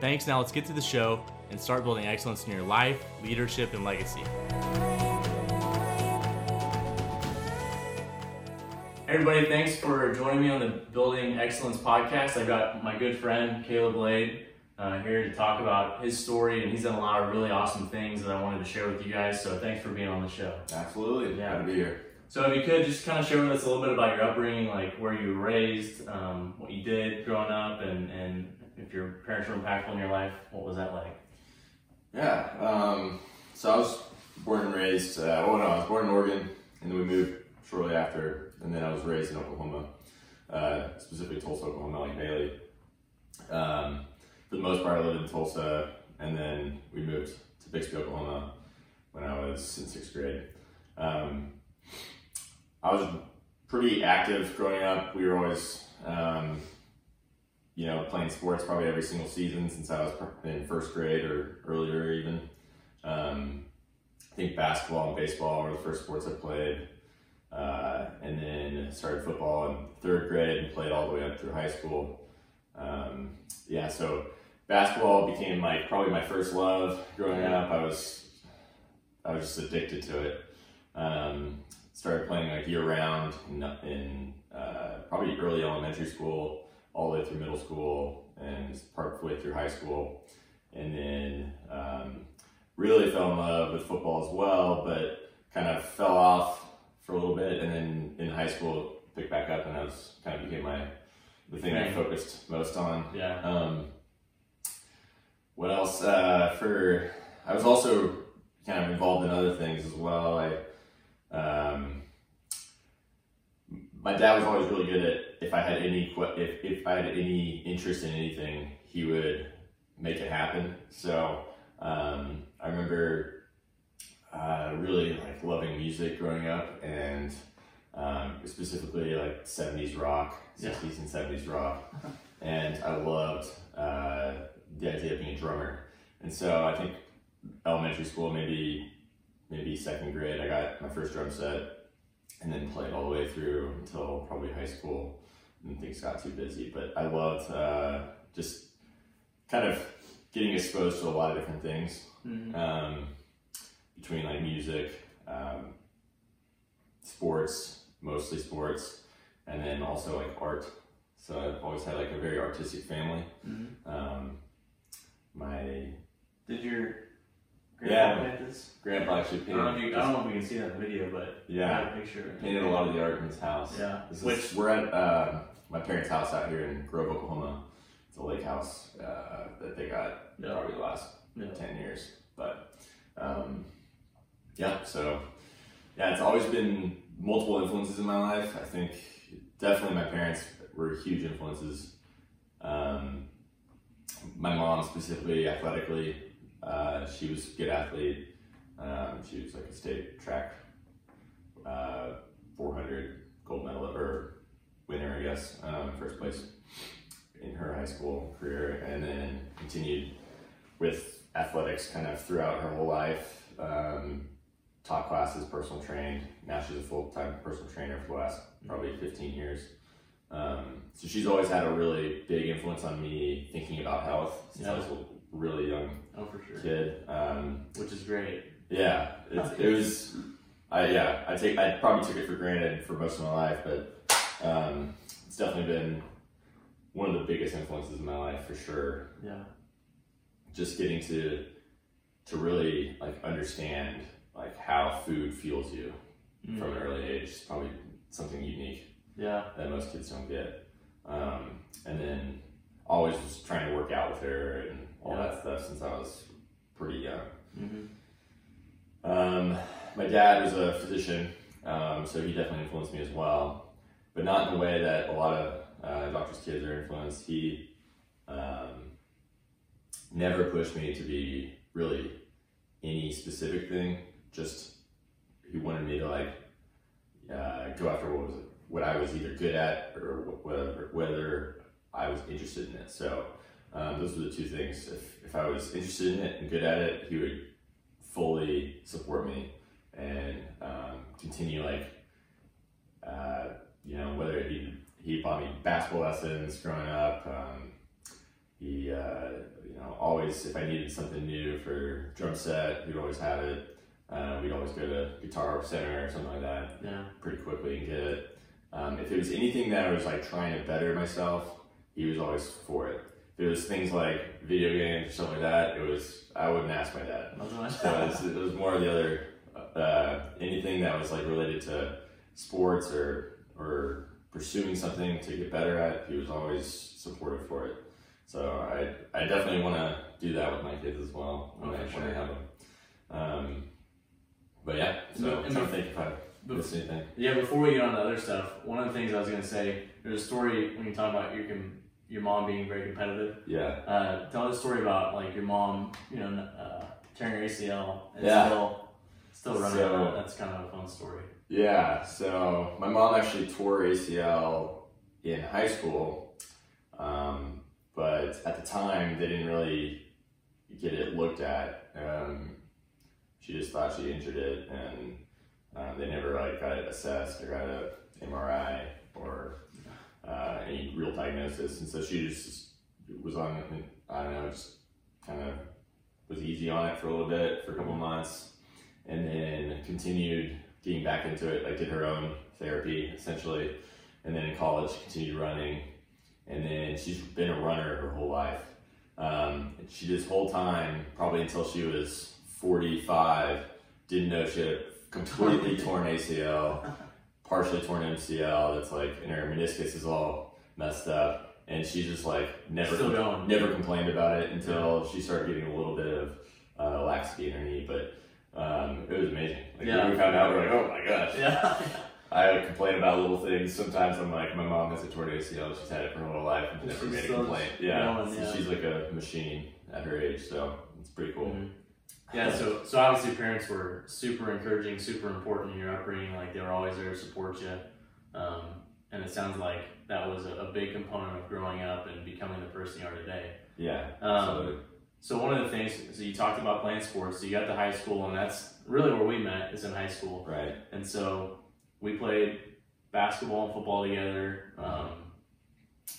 Thanks. Now let's get to the show and start building excellence in your life, leadership, and legacy. Everybody, thanks for joining me on the Building Excellence podcast. I've got my good friend Caleb Blade uh, here to talk about his story, and he's done a lot of really awesome things that I wanted to share with you guys. So thanks for being on the show. Absolutely. Yeah. Glad to be here. So if you could just kind of share with us a little bit about your upbringing, like where you were raised, um, what you did growing up, and, and if your parents were impactful in your life, what was that like? Yeah. Um, so I was born and raised. Uh, oh no, I was born in Oregon, and then we moved shortly after, and then I was raised in Oklahoma, uh, specifically Tulsa, Oklahoma, like Bailey. Um, for the most part, I lived in Tulsa, and then we moved to Bixby, Oklahoma, when I was in sixth grade. Um, I was pretty active growing up. We were always, um, you know, playing sports probably every single season since I was in first grade or earlier even. Um, I think basketball and baseball were the first sports I played. Uh, and then started football in third grade and played all the way up through high school. Um, yeah, so basketball became my probably my first love growing up. I was I was just addicted to it. Um, started playing like year round in, in uh, probably early elementary school, all the way through middle school, and part way through high school, and then um, really fell in love with football as well, but kind of fell off for a little bit, and then in high school picked back up, and that was kind of became my the thing I focused most on. Yeah. Um, what else? Uh, for I was also kind of involved in other things as well. I, um, my dad was always really good at if I had any if if I had any interest in anything, he would make it happen. So um, I remember uh, really like loving music growing up and. Um, specifically like 70s rock, 60s and 70s rock and I loved uh, the idea of being a drummer. And so I think elementary school, maybe maybe second grade, I got my first drum set, and then played all the way through until probably high school. And things got too busy, but I loved uh, just kind of getting exposed to a lot of different things Mhm. um, between like music, um, sports, mostly sports, and then also like art. So I've always had like a very artistic family. Mhm. Um, my Did your Yeah. grandpa paint this? grandpa actually I painted. don't, know if you, I don't know if we can see that in the video, but Yeah. I picture. painted a lot of the art in his house. Yeah. This Which is, we're at uh, my parents' house out here in Grove, Oklahoma. It's a lake house uh, that they got Yeah. probably the last Yeah. 10 years. But um, yeah, so yeah, it's always been multiple influences in my life. I think definitely my parents were huge influences. Um, my mom, specifically athletically, uh, she was a good athlete. Um, she was like a state track uh, 400 gold medal or winner, I guess, um, first place in her high school career, and then continued with athletics kind of throughout her whole life. Um, taught classes, personal trained. Now she's a full time personal trainer for the last probably 15 years. Um, so she's always had a really big influence on me thinking about health since I was a really young Oh, for sure. kid. Um, Which is great. yeah, it, it was. I yeah, I take I probably took it for granted for most of my life, but um, it's definitely been one of the biggest influences in my life for sure. Yeah. Just getting to to really like understand like how food fuels you Mm. from an early age is probably something unique Yeah. that most kids don't get. Um, and then always just trying to work out with her and all Yeah. that stuff since I was pretty young. hmm Um, my dad was a physician, um, so he definitely influenced me as well, but not in the way that a lot of uh, doctors' kids are influenced. He um, never pushed me to be really any specific thing. Just he wanted me to like uh, go after what was what I was either good at or whether whether I was interested in it. So um, those were the two things. If if I was interested in it and good at it, he would fully support me and um, continue like uh, you know whether he he bought me basketball lessons growing up. Um, he uh, you know always if I needed something new for drum set, he'd always have it. Uh, we'd always go to Guitar Center or something like that. Yeah. Pretty quickly and get it. Um, if it was anything that I was like trying to better myself, he was always for it. If it was things like video games or something like that, it was I wouldn't ask my dad. So it was, it was more of the other uh, anything that was like related to sports or or pursuing something to get better at. He was always supportive for it. So I I definitely want to do that with my kids as well when, Oh, I, for when. I have them. Um, but yeah, so I'm trying to think if I missed anything. Yeah, before we get on to other stuff, one of the things I was gonna say, there's a story when you talk about your your mom being very competitive. Yeah. Uh, tell us a story about like your mom, you know, uh, tearing her ACL and Yeah. still still running. So- around. That's kind of a fun story. Yeah, so my mom actually tore ACL in high school, um, but at the time they didn't really get it looked at. Um, she just thought she injured it, and um, they never like got it assessed or got a MRI or uh, any real diagnosis, and so she just was on. I don't know, just kind of was easy on it for a little bit for a couple months, and then continued getting back into it. Like did her own therapy essentially, and then in college continued running, and then she's been a runner her whole life. Um, she this whole time, probably until she was forty five, didn't know she had completely torn ACL, partially torn MCL. That's like, and her meniscus is all messed up, and she just like never going. never complained about it until she started getting a little bit of uh, laxity in her knee. But um, it was amazing. Like Yeah. when we found out, we we're like, oh my gosh. Yeah. I complain about little things. Sometimes I'm like, my mom has a torn ACL. She's had it for her whole life and She's never made a complaint. Yeah. yeah. she's like a machine at her age, so it's pretty cool. Mhm. Yeah, so so obviously parents were super encouraging, super important in your upbringing. Like they were always there to support you, um, and it sounds like that was a, a big component of growing up and becoming the person you are today. Yeah. Um, absolutely. So one of the things, so you talked about playing sports. So you got to high school, and that's really where we met is in high school. Right. And so we played basketball and football together. Um,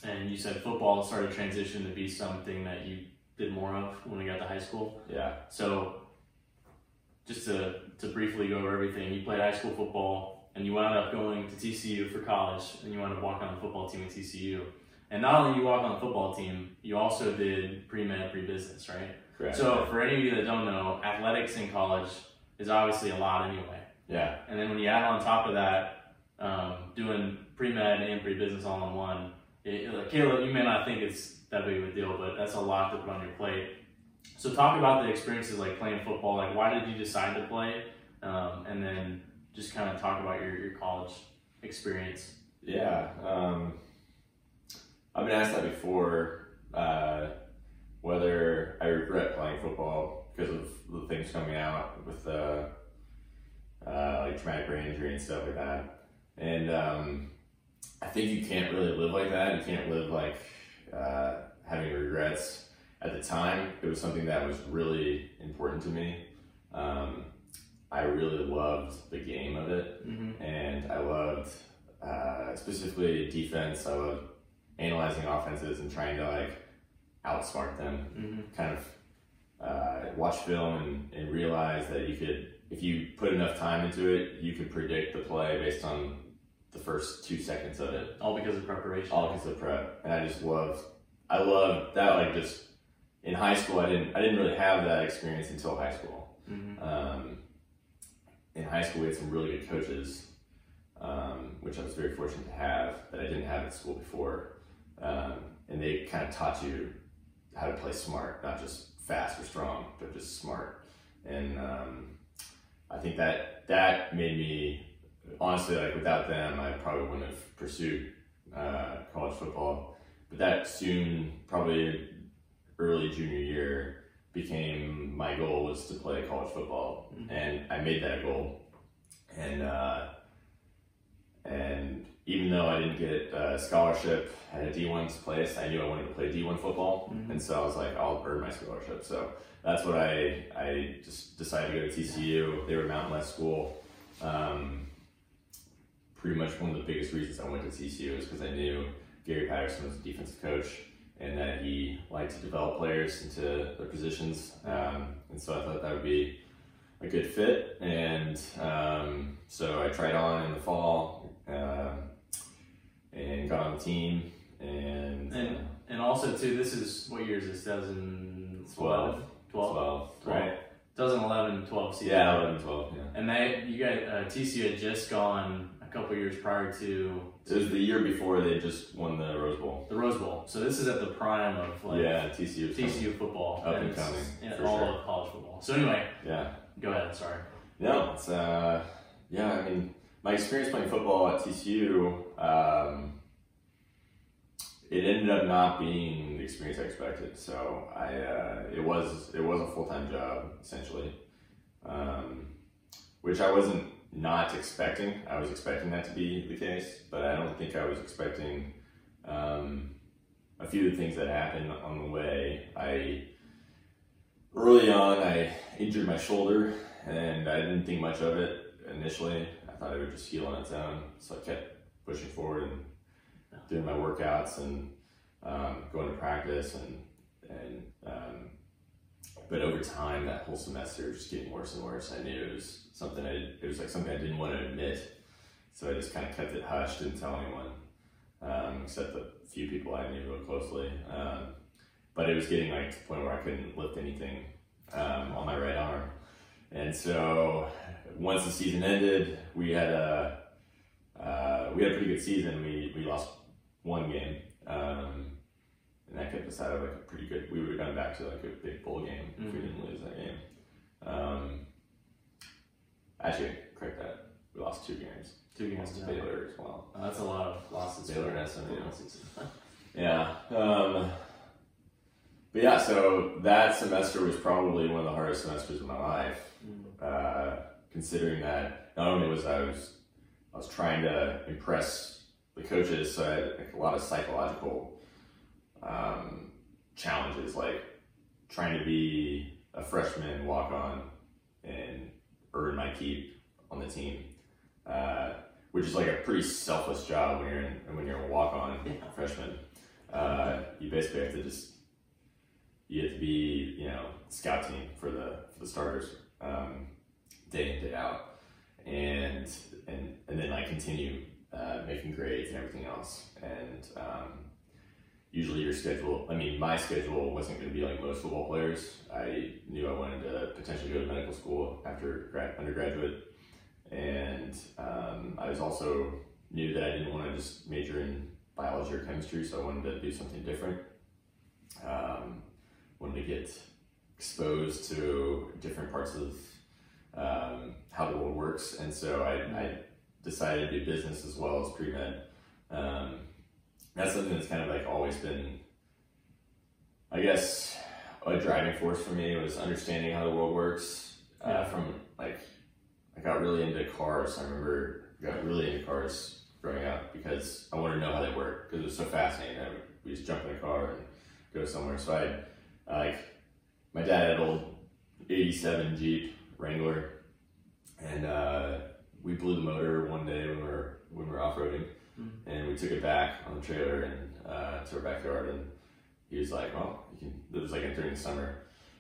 and you said football started to transition to be something that you did more of when we got to high school. Yeah. So, just to, to briefly go over everything, you played high school football and you wound up going to TCU for college and you wound up walking on the football team at TCU. And not only you walk on the football team, you also did pre med, pre business, right? Correct. So, for any of you that don't know, athletics in college is obviously a lot anyway. yeah. And then when you add on top of that, um, doing pre med and pre business all in one, it, like Caleb, you may not think it's that big of a deal, but that's a lot to put on your plate. So talk about the experiences like playing football. Like, why did you decide to play? Um, and then just kind of talk about your, your college experience. Yeah. Um, I've been asked that before, uh, whether I regret playing football because of the things coming out with uh, uh, like traumatic brain injury and stuff like that. And um, I think you can't really live like that. You can't live like uh, having regrets. At the time, it was something that was really important to me. Um, I really loved the game of it Mm-hmm. and I loved uh, specifically defense. I loved analyzing offenses and trying to like outsmart them. Mm-hmm. Kind of uh, watch film and, and realize that you could, if you put enough time into it, you could predict the play based on the first two seconds of it. All because of preparation. All because of prep, and I just loved. I loved that. Like just in high school, I didn't. I didn't really have that experience until high school. Mm-hmm. Um, in high school, we had some really good coaches, um, which I was very fortunate to have that I didn't have at school before. Um, and they kind of taught you how to play smart, not just fast or strong, but just smart. And um, I think that that made me honestly like without them, I probably wouldn't have pursued uh, college football. But that soon, probably early junior year, became my goal was to play college football, Mhm. and I made that a goal. And uh, and even though I didn't get a scholarship at a D1 place, I knew I wanted to play D1 football, Mhm. and so I was like, I'll earn my scholarship. So that's what I I just decided to go to TCU. They were a Mountain West school. Um, pretty much one of the biggest reasons I went to TCU is because I knew Gary Patterson was a defensive coach and that he liked to develop players into their positions. Um, and so I thought that would be a good fit. And um, so I tried on in the fall um, and got on the team. And, And uh, and also too, this is what year is this? 2012, 12, 12, 12. right? 2011, 12 season. Yeah, 11, 12, yeah. And they, you got uh, TCU had just gone a couple years prior to, It was the year before they just won the Rose Bowl. the Rose Bowl. So this is at the prime of like yeah, TCU. TCU football Up and it's- coming, and for all sure. of college football. So anyway, Yeah. go ahead. Sorry. No, it's uh, yeah. I mean, my experience playing football at TCU, um, it ended up not being the experience I expected. So I, uh, it was it was a full time job essentially, um, which I wasn't not expecting. I was expecting that to be the case, but I don't think I was expecting um, a few of the things that happened on the way. I early on, I injured my shoulder and I didn't think much of it initially. I thought it would just heal on its own, so I kept pushing forward and doing my workouts and um, going to practice and and um, but over time, that whole semester was just getting worse and worse. I knew it was something I it was like something I didn't want to admit, so I just kind of kept it hushed, didn't tell anyone, um, except the few people I knew real closely. Um, but it was getting like to the point where I couldn't lift anything um, on my right arm. And so once the season ended, we had a uh, we had a pretty good season. We we lost one game, um, and that kept us out of like a pretty good. We would have gone back to like a big bowl game if we Mhm. didn't lose that game. Um, actually, correct that. We lost two games. Two games. To. Baylor as well. Uh, that's a lot of losses. Baylor and SMU. Yeah. Um, but yeah, so that semester was probably one of the hardest semesters of my life. Mm. uh, considering that not only was I was I was trying to impress the coaches, so I had like, a lot of psychological um, challenges, like trying to be a freshman walk on and earn my keep on the team, uh, which is like a pretty selfless job when you're in, when you're a walk on freshman. Uh, you basically have to just you have to be you know scout team for the for the starters um, day in day out, and and and then I continue uh, making grades and everything else. And um, usually your schedule, I mean, my schedule wasn't going to be like most football players. I knew I wanted to potentially go to medical school after grad, undergraduate, and um, I was also knew that I didn't want to just major in biology or chemistry, so I wanted to do something different. Um, wanted to get exposed to different parts of um, how the world works, and so I, I decided to do business as well as pre med. Um, that's something that's kind of like always been, I guess, a driving force for me was understanding how the world works. Uh, Yeah. From like, I got really into cars. I remember got really into cars growing up because I wanted to know how they work because it was so fascinating. I would, we just jump in a car and go somewhere. So I like my dad had an old '87 Jeep Wrangler, and uh, we blew the motor one day when we were when we were off roading, Mhm. and we took it back on the trailer and uh, to our backyard. And he was like, "Well, you can." It was like during the summer.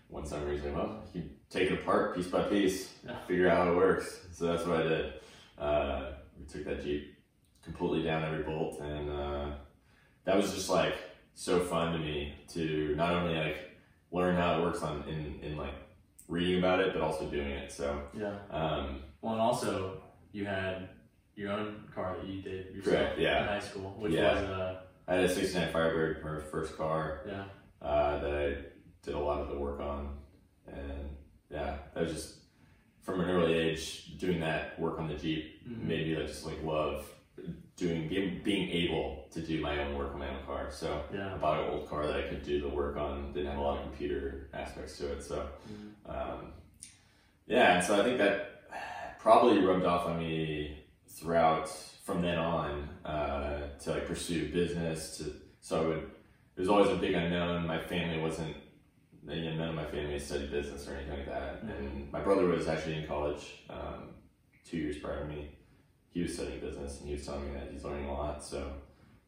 One summer, he's like, "Well, you can take it apart piece by piece, Yeah. figure out how it works." So that's what I did. Uh, we took that Jeep completely down every bolt, and uh, that was just like so fun to me to not only like learn how it works on in, in like reading about it, but also doing it. So Yeah. um, Well, and also you had your own car that you did yourself Correct, yeah. in high school, which Yeah. was uh, I had a '69 Firebird my first car yeah, uh, that I did a lot of the work on, and yeah, that was just from an early age doing that work on the Jeep Mhm. made me like, just like love doing being, being able to do my own work on my own car. So Yeah. I bought an old car that I could do the work on. Didn't have a lot of computer aspects to it. So Mhm. um, yeah, and so I think that probably rubbed off on me throughout from then on uh, to like pursue business. To so I would. It was always a big unknown. My family wasn't. You know, none of my family studied business or anything like that. And my brother was actually in college um, two years prior to me. He was studying business, and he was telling me that he's learning a lot. So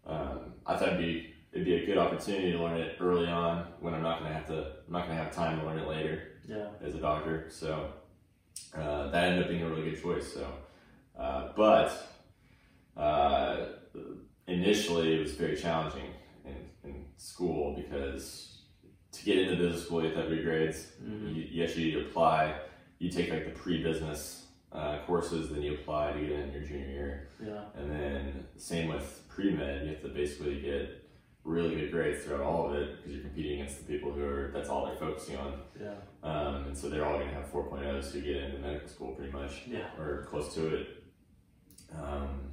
um, I thought it'd be it'd be a good opportunity to learn it early on when I'm not gonna have to I'm not gonna have time to learn it later Yeah. as a doctor. So uh, that ended up being a really good choice. So, uh, but uh, initially it was very challenging in, in school because to get into business school you have to have good grades. Mhm. You, you actually apply. You take like the pre-business uh, courses, then you apply to get in your junior year, Yeah. and then same with pre-med. You have to basically get really good grades throughout all of it because you're competing against the people who are that's all they're focusing on. Yeah. Um, and so they're all going to have 4.0s to get into medical school pretty much, Yeah. or close to it. Um,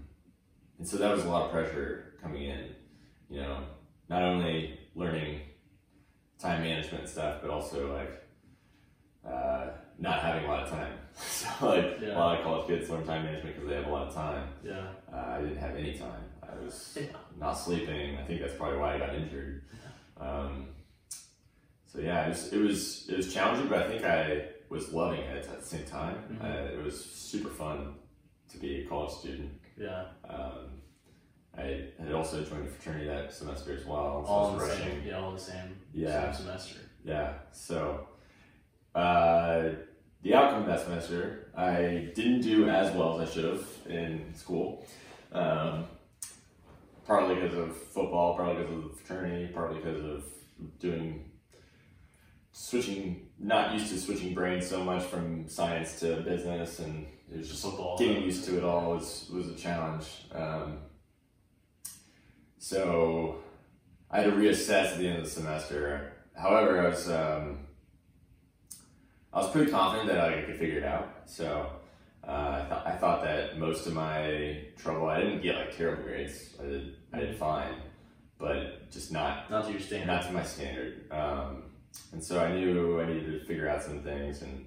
and so that was a lot of pressure coming in, you know, not only learning time management stuff, but also like uh, not having a lot of time. so like Yeah. a lot of college kids learn time management because they have a lot of time. Yeah. Uh, I didn't have any time. I was Yeah. not sleeping. I think that's probably why I got injured. Um, so yeah, it was, it was it was challenging, but I think I was loving it at the same time. Mhm. Uh, it was super fun to be a college student. Yeah. Um, I had also joined a fraternity that semester as well. So All I was the rushing. same. Yeah. All the same. Yeah. Same semester. Yeah. So, uh, the outcome of that semester, I didn't do as well as I should have in school. Um, partly because of football, partly because of the fraternity, partly because of doing switching, not used to switching brains so much from science to business, and it was just Football. getting used to it all was was a challenge. Um, so I had to reassess at the end of the semester. However, I was um, I was pretty confident that I could figure it out. So uh, I, th- I thought that most of my trouble, I didn't get like terrible grades. I did I did fine, but just not Not to your standard. not to my standard. Um, and so I knew I needed to figure out some things, and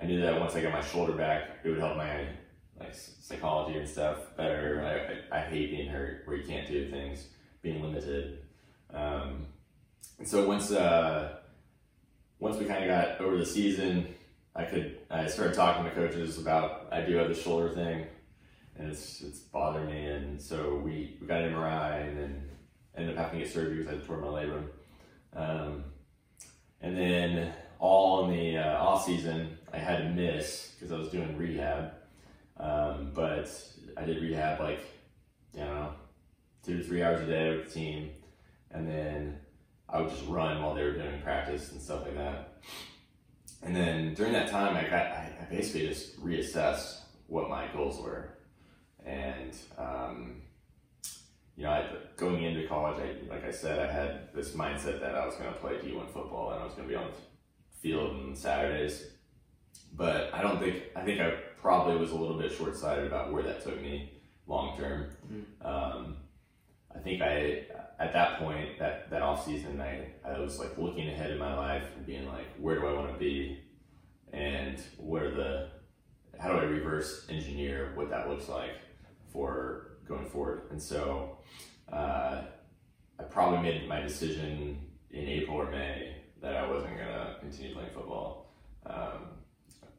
I knew that once I got my shoulder back, it would help my like psychology and stuff better. I, I, I hate being hurt where you can't do things, being limited. Um, and so once uh, once we kind of got over the season, I could I started talking to coaches about I do have the shoulder thing, and it's it's bothering me, and so we, we got an MRI and then ended up having to get surgery because I tore my labrum. Um, and then all in the uh, off season, I had to miss because I was doing rehab. Um, but I did rehab like you know two to three hours a day with the team, and then I would just run while they were doing practice and stuff like that. And then during that time, I got I I basically just reassessed what my goals were, and um, you know, I, going into college, I, like I said, I had this mindset that I was going to play D1 football and I was going to be on the field on Saturdays. But I don't think, I think I probably was a little bit short sighted about where that took me long term. Um, I think I, at that point, that, that off season, I, I was like looking ahead in my life and being like, where do I want to be? And what are the, how do I reverse engineer what that looks like for going forward? And so, uh, I probably made my decision in April or May that I wasn't gonna continue playing football, um,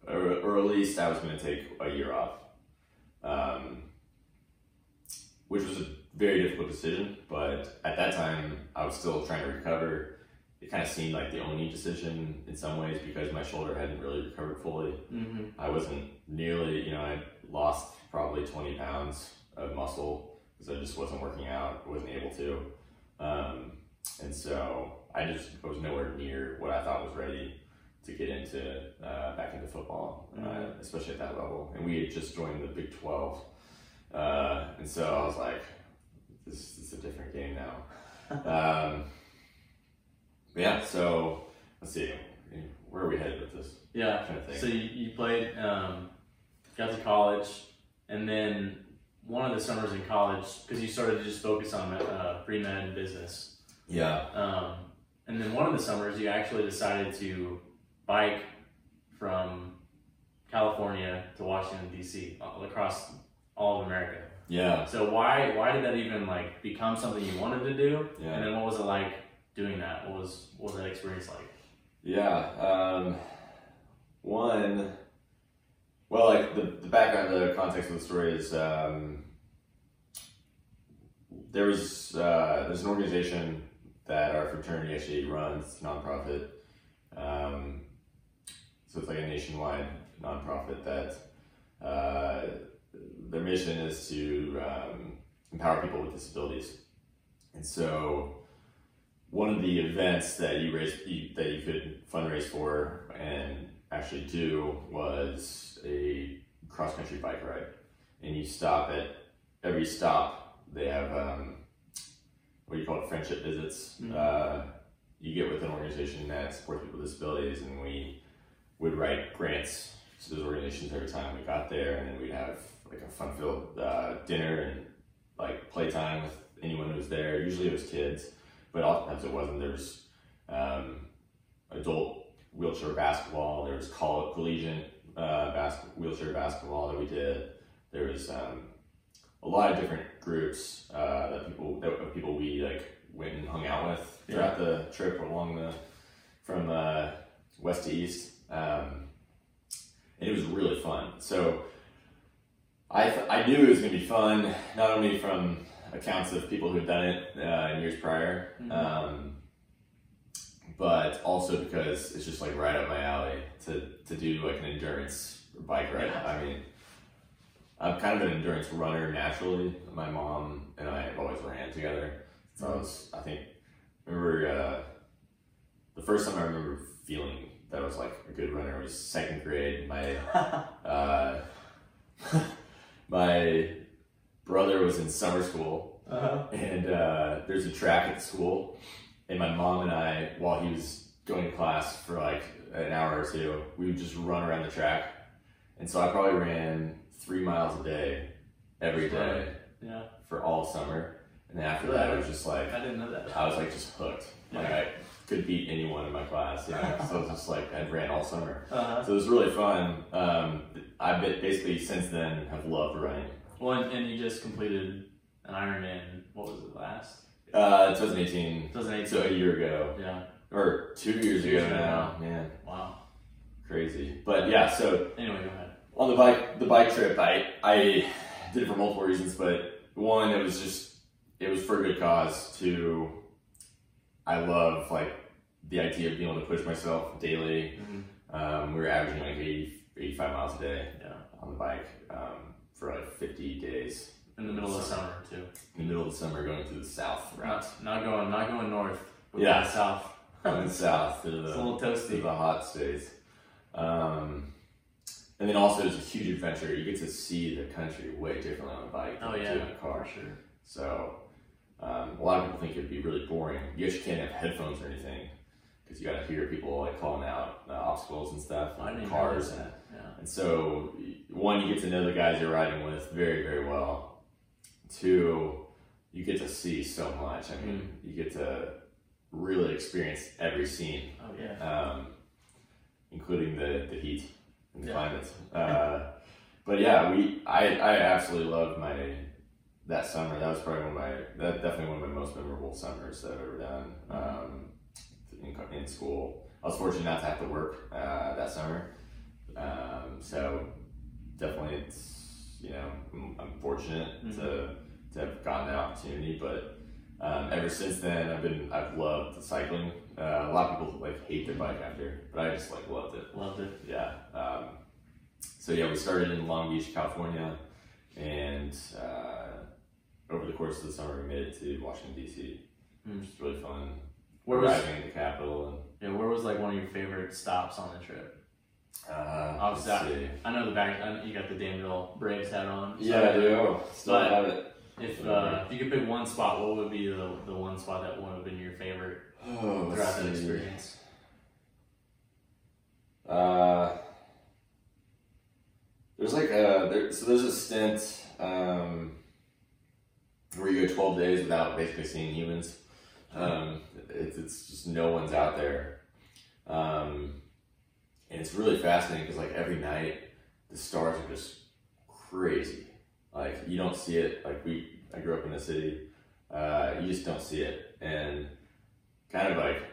or, or at least I was gonna take a year off, um, which was a very difficult decision. But at that time, I was still trying to recover. It kind of seemed like the only decision in some ways because my shoulder hadn't really recovered fully. Mm-hmm. I wasn't nearly, you know, I lost probably 20 pounds of muscle because I just wasn't working out, wasn't able to. Um, and so I just I was nowhere near what I thought was ready to get into uh, back into football, uh, Mhm. especially at that level. And we had just joined the Big 12. Uh, and so I was like, this, this is a different game now. um, yeah, so let's see. Where are we headed with this? Yeah. To think. So you, you played, um, got to college, and then one of the summers in college because you started to just focus on uh, pre med and business. Yeah. Um, and then one of the summers you actually decided to bike from California to Washington D.C. across all of America. Yeah. So why why did that even like become something you wanted to do? Yeah. And then what was it like doing that? What was what was that experience like? Yeah. Um, one, well, like the, the background, the context of the story is um, there was uh, there's an organization that our fraternity actually runs, it's a nonprofit. Um, so it's like a nationwide nonprofit that uh, their mission is to um, empower people with disabilities. And so one of the events that you raised you, that you could fundraise for and actually do was a cross country bike ride, and you stop at every stop. They have um, what you call it, friendship visits. Mhm. Uh, you get with an organization that supports people with disabilities, and we would write grants to those organizations every time we got there, and then we'd have like a fun-filled uh, dinner and like playtime with anyone who was there. Usually it was kids, but oftentimes it wasn't. There was um, adult wheelchair basketball. There was coll- collegiate uh, bas- wheelchair basketball that we did. There was um, a lot of different groups uh, that people that of people we like went and hung out with throughout the trip along the from uh, west to east, um, and it was really fun. So I th- I knew it was going to be fun, not only from accounts of people who've done it uh, in years prior, Mhm. um, but also because it's just like right up my alley to to do like an endurance bike ride. Yeah. I mean. I'm kind of an endurance runner naturally. My mom and I have always ran together. So I was, I think, remember uh, the first time I remember feeling that I was like a good runner was second grade. My uh, my brother was in summer school, Uh-huh. and uh, there's a track at school, and my mom and I, while he was going to class for like an hour or two, we would just run around the track, and so I probably ran three miles a day every day Yeah, for all summer, and then after that, it was just like I didn't know that. I was like just hooked. Like I could beat anyone in my class, you know. so it was just like I ran all summer. Uh-huh. So it was really fun. Um, I basically since then have loved running. Well, and, and you just completed an Ironman. What was it last? Uh, 2018, 2018. so a year ago Yeah. or two years Two ago years ago now. Man, Wow. crazy. But yeah, so Anyway, go ahead. on the bike the bike trip I I did it for multiple reasons, but one it was just it was for a good cause. Two, I love like the idea of being able to push myself daily. Mhm. Um, we were averaging like 80, 85 miles a day Yeah. on the bike um, for like 50 days In the middle of the summer too. in the middle of the summer going to the south route. Not, not going, not going north. but Yeah. south. going south to It's the a little to the hot states. Um, and then also it's a huge adventure. You get to see the country way differently on a bike than Oh you yeah, do in a car. for sure. So um, a lot of people think it'd be really boring. You actually can't have headphones or anything because you got to hear people like calling out uh, obstacles and stuff, and cars. And. Yeah. and so one, you get to know the guys you're riding with very very well. Two, you get to see so much. I mean, Mm. you get to really experience every scene Oh yeah. um, including the, the heat and the Yeah. climate. Uh, but yeah, we I, I absolutely loved my that summer. That was probably one of my that definitely one of my most memorable summers that I've ever done um, in, in school. I was fortunate not to have to work uh, that summer, um, so definitely it's you know I'm, I'm fortunate to to have gotten that opportunity, but. Um, ever since then, I've been I've loved cycling. Uh, a lot of people like hate their bike after, but I just like loved it. Loved it. Yeah. Um, so yeah, we started in Long Beach, California, and uh, over the course of the summer, we made it to Washington D.C. Mm. which was really fun. Where was arriving at the Capitol yeah? Where was like one of your favorite stops on the trip? and uh, Obviously, let's see. I know the back. I know you got the Danville Braves hat on. so- Yeah, I do. Still But- have it. If uh, if you could pick one spot, what would be the, the one spot that would have been your favorite Oh, throughout that experience? Uh, there's like a there, so there's a stint um, where you go 12 days without basically seeing humans. Um, it's, it's just no one's out there. Um, and it's really fascinating because like every night the stars are just crazy. Like you don't see it. Like we, I grew up in the city. Uh, you just don't see it, and kind of like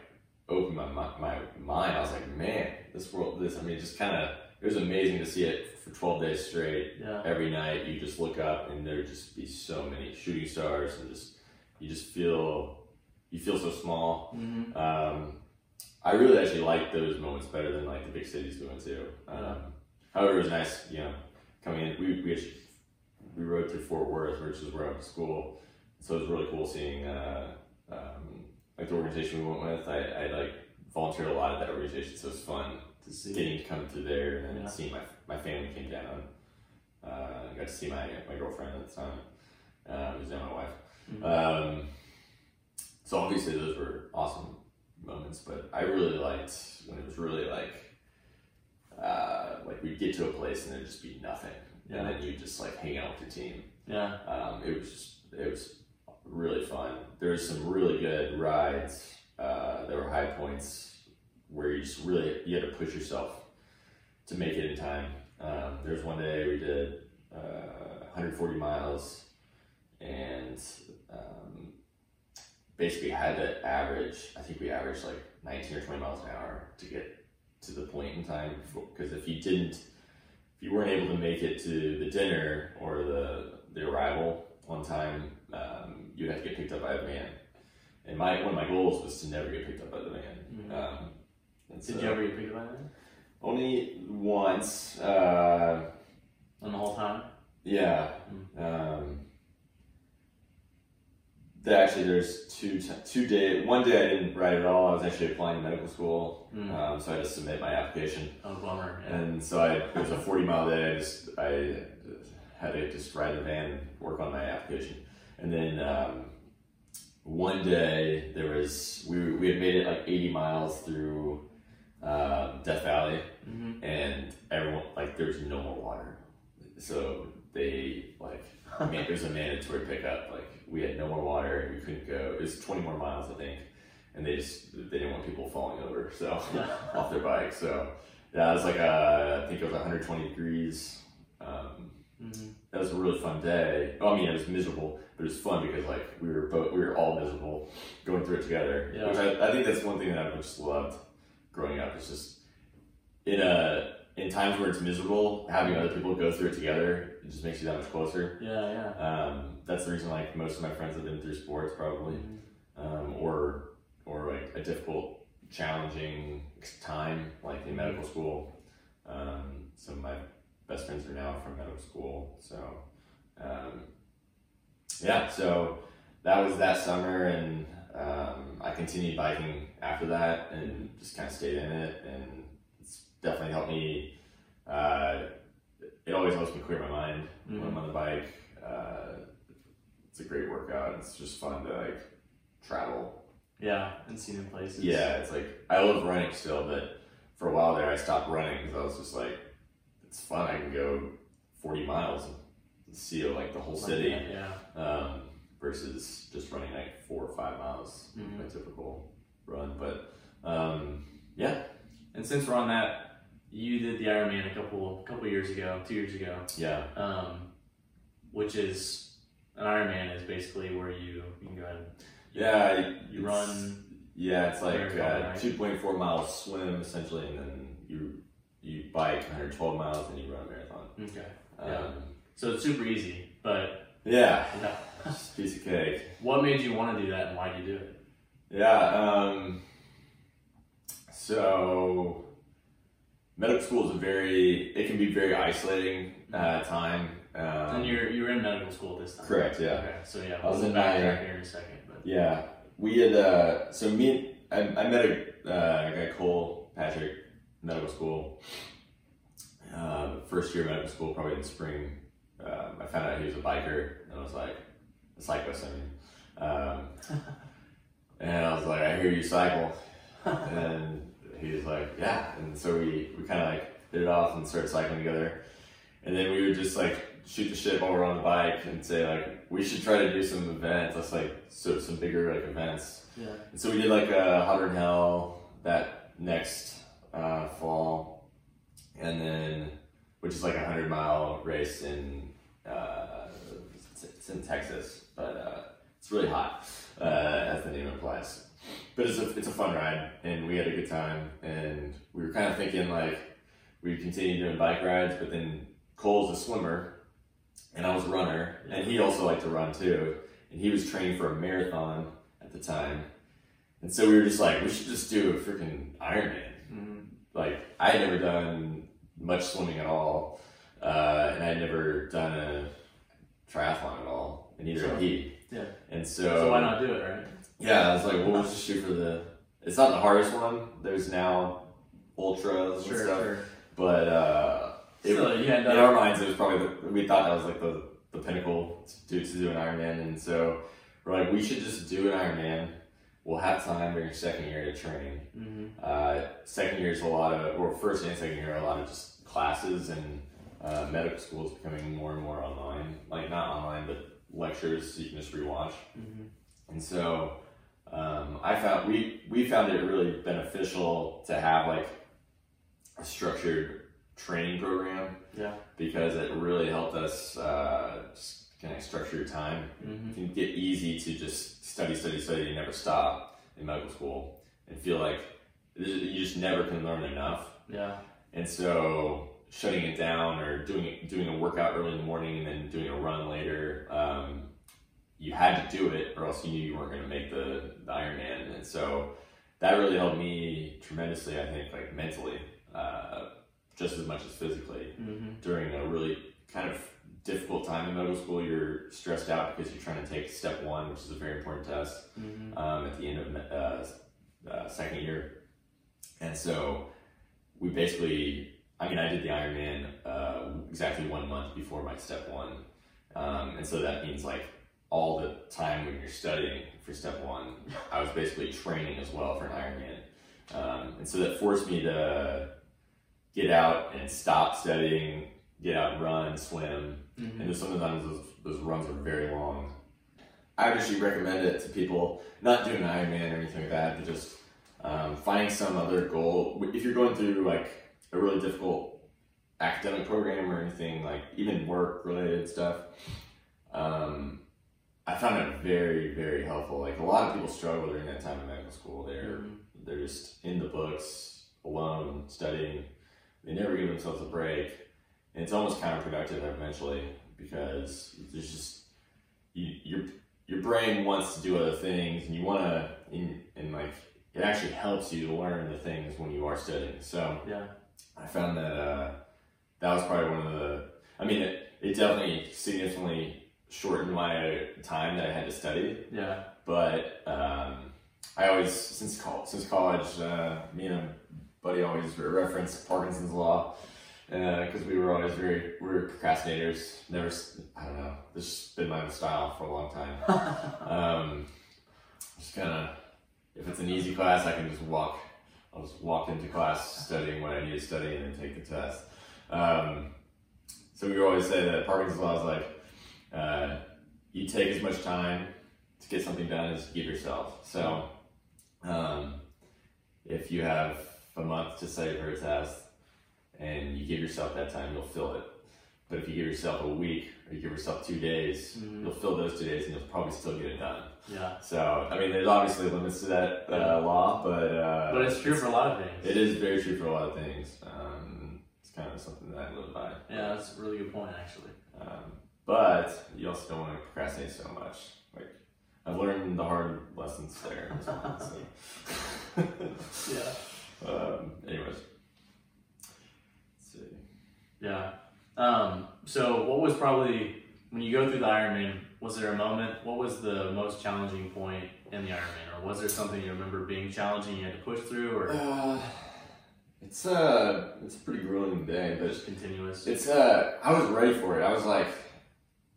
opened my my, my mind. I was like, man, this world, this. I mean, just kind of. It was amazing to see it for 12 days straight. Yeah. Every night you just look up and there just be so many shooting stars and just you just feel you feel so small. Mm-hmm. Um, I really actually like those moments better than like the big cities doing too. Um, however, it was nice, you know, coming in. We we actually, we rode through Fort Worth, which is where I went to school, so it was really cool seeing uh, um, like the organization we went with. I, I like volunteered a lot at that organization, so it was fun To see. getting to come through there and then Yeah. seeing my my family came down. Uh, I got to see my my girlfriend at the time, uh, who's now my wife. Mhm. Um, so obviously those were awesome moments, but I really liked when it was really like, uh, like we'd get to a place and there'd just be nothing, Yeah. and then you'd just like hang out with your team. Yeah. Um, it was just, it was really fun. There was some really good rides. Uh, there were high points where you just really you had to push yourself to make it in time. Um, there was one day we did uh, 140 miles and basically had to average. I think we averaged like 19 or 20 miles an hour to get to the point in time. Because if you didn't, if you weren't able to make it to the dinner or the the arrival on time, um, you'd have to get picked up by a van. And my one of my goals was to never get picked up by the van. Mhm. Um, and Did so- you ever get picked up by that? Only once. Uh, On the whole time? yeah. Um, the- actually, there's two two day. One day I didn't write at all. I was actually applying to medical school, Mm. um, so I had to submit my application. Oh, bummer. Yeah. And so I it was a 40 mile day. I just I had to just ride the van and work on my application. And then um, one day there was we we had made it like 80 miles through um, Death Valley, Mhm. and everyone like there's no more water, so they like man, was a mandatory pickup. Like we had no more water, and we couldn't go. It was 20 more miles, I think, and they just they didn't want people falling over, so off their bike. So yeah, it was like uh, I think it was 120 degrees. Um, Mhm. that was a really fun day. Oh, I mean, it was miserable, but it was fun because like we were both we were all miserable going through it together. Yeah. Which I, I think that's one thing that I've just loved growing up. It's just in a in times where it's miserable, having other people go through it together, it just makes you that much closer. Yeah, yeah. Um, that's the reason like most of my friends have been through sports probably, Mhm. um, or or like a difficult, challenging time like in medical school. Um, some of my best friends are now from medical school, so um, yeah. So that was that summer, and um, I continued biking after that, and just kind of stayed in it, and it's definitely helped me. Uh, it always helps me clear my mind when I'm on the bike. Uh, it's a great workout. It's just fun to like travel. Yeah, and see new places. Yeah, it's like I love running still, but for a while there I stopped running because I was just like, it's fun. I can go 40 miles and see like the whole Like city that, Yeah. um, versus just running like four or five miles, Mhm. my typical run. But um, yeah, And since we're on that, you did the Ironman a couple couple years ago, two years ago, yeah, um, which is an Ironman is basically where you you can go ahead and yeah. you run. Yeah, it's like uh, 2.4 miles swim essentially, and then you you bike 112 miles and you run a marathon. Okay. Um, Yeah. So it's super easy, but yeah, a piece of cake. what made you want to do that, and why did you do it? Yeah. Um, so medical school is a very it can be very isolating uh, time. Um, and you're you were in medical school this time. correct. Yeah. Okay. So yeah, I was we'll in my- here in a second, but Yeah, we had. Uh, so me, I, I met a, uh, a guy Cole Patrick, medical school. Uh, first year of medical school, probably in spring. Um, I found out he was a biker, and I was like, a cyclist. I mean, um, and I was like, I hear you cycle, and he was like, yeah. And so we we kind of like hit it off and started cycling together. and then we would just like shoot the shit while we're on the bike and say like we should try to do some events. That's like so some bigger like events. Yeah. And so we did like a Hundred Hell that next uh, fall, and then which is like a hundred mile race in uh, it's, in Texas, but uh, it's really hot uh, as the name implies. But it's a it's a fun ride, and we had a good time, and we were kind of thinking like we continue doing bike rides, but then Cole's a swimmer, and I was a runner, and he also liked to run too, and he was training for a marathon at the time, and so we were just like, we should just do a freaking Ironman. Mm-hmm. Like I had never done much swimming at all, uh, and I had never done a triathlon at all, and neither Sure. had he. Yeah. And So So why not do it, right? yeah, I was like, well, we'll just shoot for the. It's not the hardest one. There's now ultras and stuff, but uh, it, you end in our minds, it was probably the, we thought that was like the, the pinnacle to do, to do an Ironman, and so we're like, we should just do an Ironman. We'll have time during second year to train. Mm-hmm. Uh, second year is a lot of, or first and second year, are a lot of just classes and uh, medical school is becoming more and more online. Like not online, but lectures so you can just rewatch. Mm-hmm. And so um, I found we we found it really beneficial to have like a structured training program Yeah. because it really helped us uh, kind of structure your time. Mm-hmm. It can get easy to just study, study, study, and never stop in medical school and feel like you just never can learn enough. Yeah. And so shutting it down or doing doing a workout early in the morning and then doing a run later, um, you had to do it or else you knew you weren't going to make the, the Ironman. And so that really helped me tremendously, I think, like mentally, uh, just as much as physically Mm-hmm. during a really kind of difficult time in medical school. You're stressed out because you're trying to take step one, which is a very important test Mm-hmm. um, at the end of uh, uh, second year. And so we basically, I mean, I did the Ironman uh, exactly one month before my step one. Um, and so that means like all the time when you're studying for step one, I was basically training as well for an Ironman. Um, and so that forced me to get out and stop studying, get out and run, swim, Mm-hmm. and sometimes those, those runs are very long. I would actually recommend it to people not doing an Ironman or anything like that, but just um, finding some other goal. If you're going through like a really difficult academic program or anything like even work related stuff, um, I found it very very helpful. Like a lot of people struggle during that time in medical school. They're Mhm. they're just in the books, alone, studying. They never give themselves a break. And it's almost counterproductive eventually because there's just, you, your, your brain wants to do other things and you want to, and, and like, it actually helps you to learn the things when you are studying. So Yeah. I found that uh, that was probably one of the, I mean, it, it definitely significantly shortened my time that I had to study Yeah. but um, I always since col- since college, uh, me and buddy always referenced Parkinson's law because we were always very we were procrastinators. Never, I don't know. This has been my style for a long time. Um, just kind of if it's an easy class, I can just walk. I'll just walk into class studying what I need to study and then take the test. Um, so we always say that Parkinson's law is like uh, you take as much time to get something done as you give yourself. So, um, if you have a month to study for a test and you give yourself that time, you'll fill it. But if you give yourself a week or you give yourself two days, Mhm. you'll fill those two days and you'll probably still get it done. Yeah. So, I mean, there's obviously limits to that uh, law, but uh, But it's true for a lot of things. It is very true for a lot of things. Um, it's kind of something that I live by. Yeah, that's a really good point, actually. Um, but you also don't want to procrastinate so much. Like I've learned the hard lessons there. as well, so. Yeah. Um, anyways, let's see. Yeah. Um, so, what was probably when you go through the Ironman? Was there a moment? What was the most challenging point in the Ironman, or was there something you remember being challenging you had to push through, or Uh, it's uh, it's a pretty grueling day, but just continuous? it's uh, I was ready for it. I was like,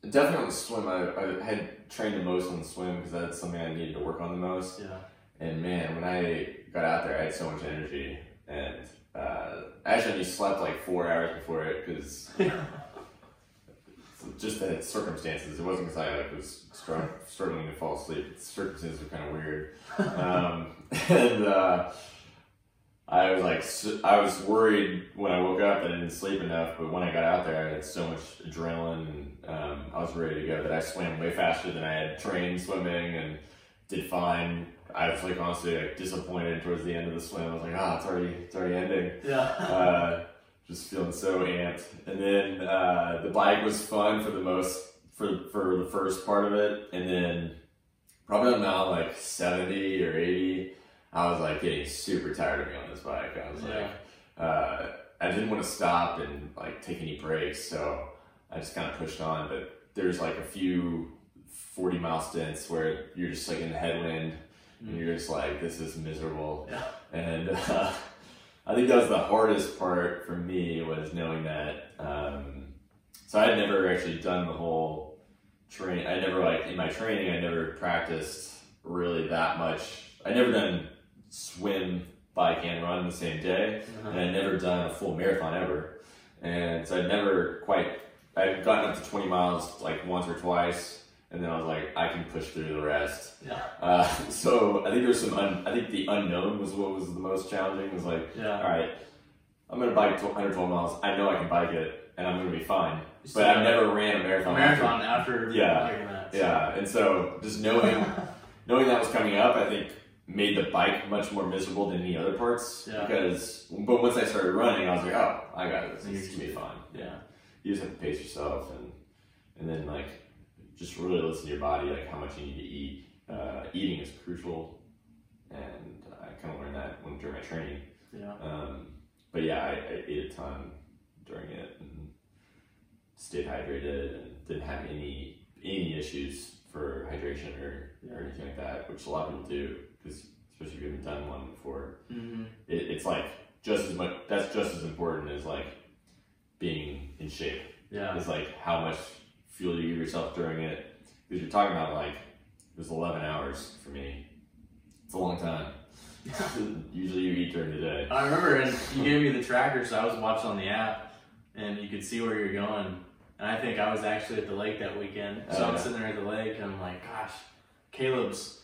definitely on the swim. I, I had trained the most on the swim because that's something I needed to work on the most. yeah. And man, when I got out there, I had so much energy. And uh, actually, I slept like four hours before it because just the circumstances. It wasn't because I like was strugg- struggling to fall asleep. The circumstances were kind of weird, um, and uh, I was like, I was worried when I woke up that I didn't sleep enough. But when I got out there, I had so much adrenaline, and um, I was ready to go that I swam way faster than I had trained swimming, and did fine. I was like honestly like disappointed towards the end of the swim. I was like, ah, it's already it's already ending Yeah. uh, just feeling so amped. And then uh, the bike was fun for the most for for the first part of it, and then probably mile like seventy or eighty, I was like getting super tired of being on this bike. I was Yeah. like, uh, I didn't want to stop and like take any breaks, so I just kind of pushed on. But there's like a few forty mile stints where you're just like in the headwind. And you're just like, this is miserable. Yeah. And uh, I think that was the hardest part for me was knowing that. Um, so I had never actually done the whole train. I never like in my training. I never practiced really that much. I never done swim, bike, and run the same day, Uh-huh. and I'd never done a full marathon ever. And so I'd never quite. I'd gotten up to twenty miles like once or twice, and then I was like, I can push through the rest. Yeah. Uh, so I think there's some. Un- I think the unknown was what was the most challenging. It was like, Yeah. all right, I'm gonna bike tw- 112 miles. I know I can bike it, and I'm gonna be fine. So, But I've never ran a marathon. after- marathon after Yeah. that. so- Yeah, and so just knowing knowing that was coming up, I think made the bike much more miserable than any other parts. Yeah. Because, but once I started running, I was like, oh, I got this. Is gonna be fine. Yeah. You just have to pace yourself, and and then like just really listen to your body, like how much you need to eat. Uh, eating is crucial, and I kind of learned that when during my training. Yeah. Um, but yeah, I, I ate a ton during it and stayed hydrated and didn't have any any issues for hydration or, or anything like that, which a lot of people do because especially if you haven't done one before, Mm-hmm. it, it's like just as much. That's just as important as like being in shape. Yeah. Is like how much fuel you give yourself during it because you're talking about like it was 11 hours for me. It's a long time. Usually you eat during the day. I remember, and you gave me the tracker, so I was watching on the app, and you could see where you're going. And I think I was actually at the lake that weekend, so Oh, I'm yeah. sitting there at the lake, and I'm like, gosh, Caleb's.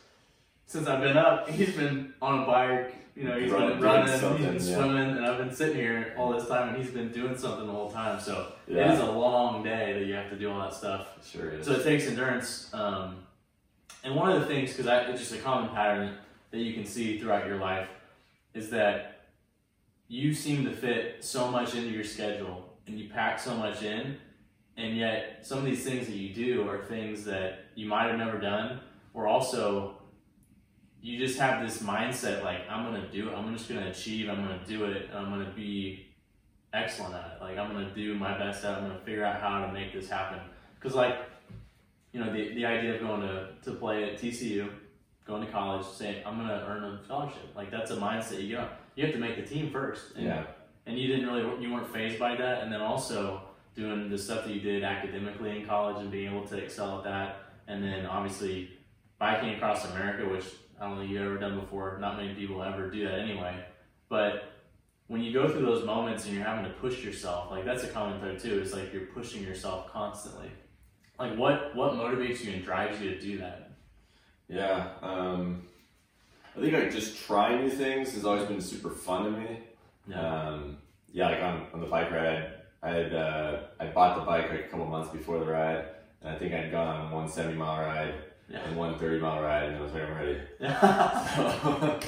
Since I've been up, he's been on a bike. You know, he's Running, been running, he's been yeah. swimming, and I've been sitting here all this time, and he's been doing something the whole time. So it Yeah. is a long day that you have to do all that stuff. Sure is. So it takes endurance. Um, and one of the things, because it's just a common pattern that you can see throughout your life, is that you seem to fit so much into your schedule and you pack so much in, and yet some of these things that you do are things that you might have never done, or also you just have this mindset like, I'm to do it, I'm just to achieve, I'm to do it, and I'm to be excellent at it. Like, I'm to do my best at it, I'm to figure out how to make this happen. Because, like, you know, the, the idea of going to, to play at TCU, going to college, saying, I'm to earn a scholarship. Like, that's a mindset you go. You have to make the team first. And, yeah. and you didn't really, you weren't phased by that. And then also doing the stuff that you did academically in college and being able to excel at that. And then obviously biking across America, which I don't think you've ever done before. Not many people ever do that anyway. But when you go through those moments and you're having to push yourself, like that's a common thread too. It's like you're pushing yourself constantly. Like what what motivates you and drives you to do that? Yeah. Um, I think like just trying new things has always been super fun to me. Um, yeah, like on, on the bike ride, I had uh, I bought the bike like a couple months before the ride, and I think I'd gone on one 70 mile ride Yeah. and one 30 mile ride, and I was like, I'm ready. Yeah.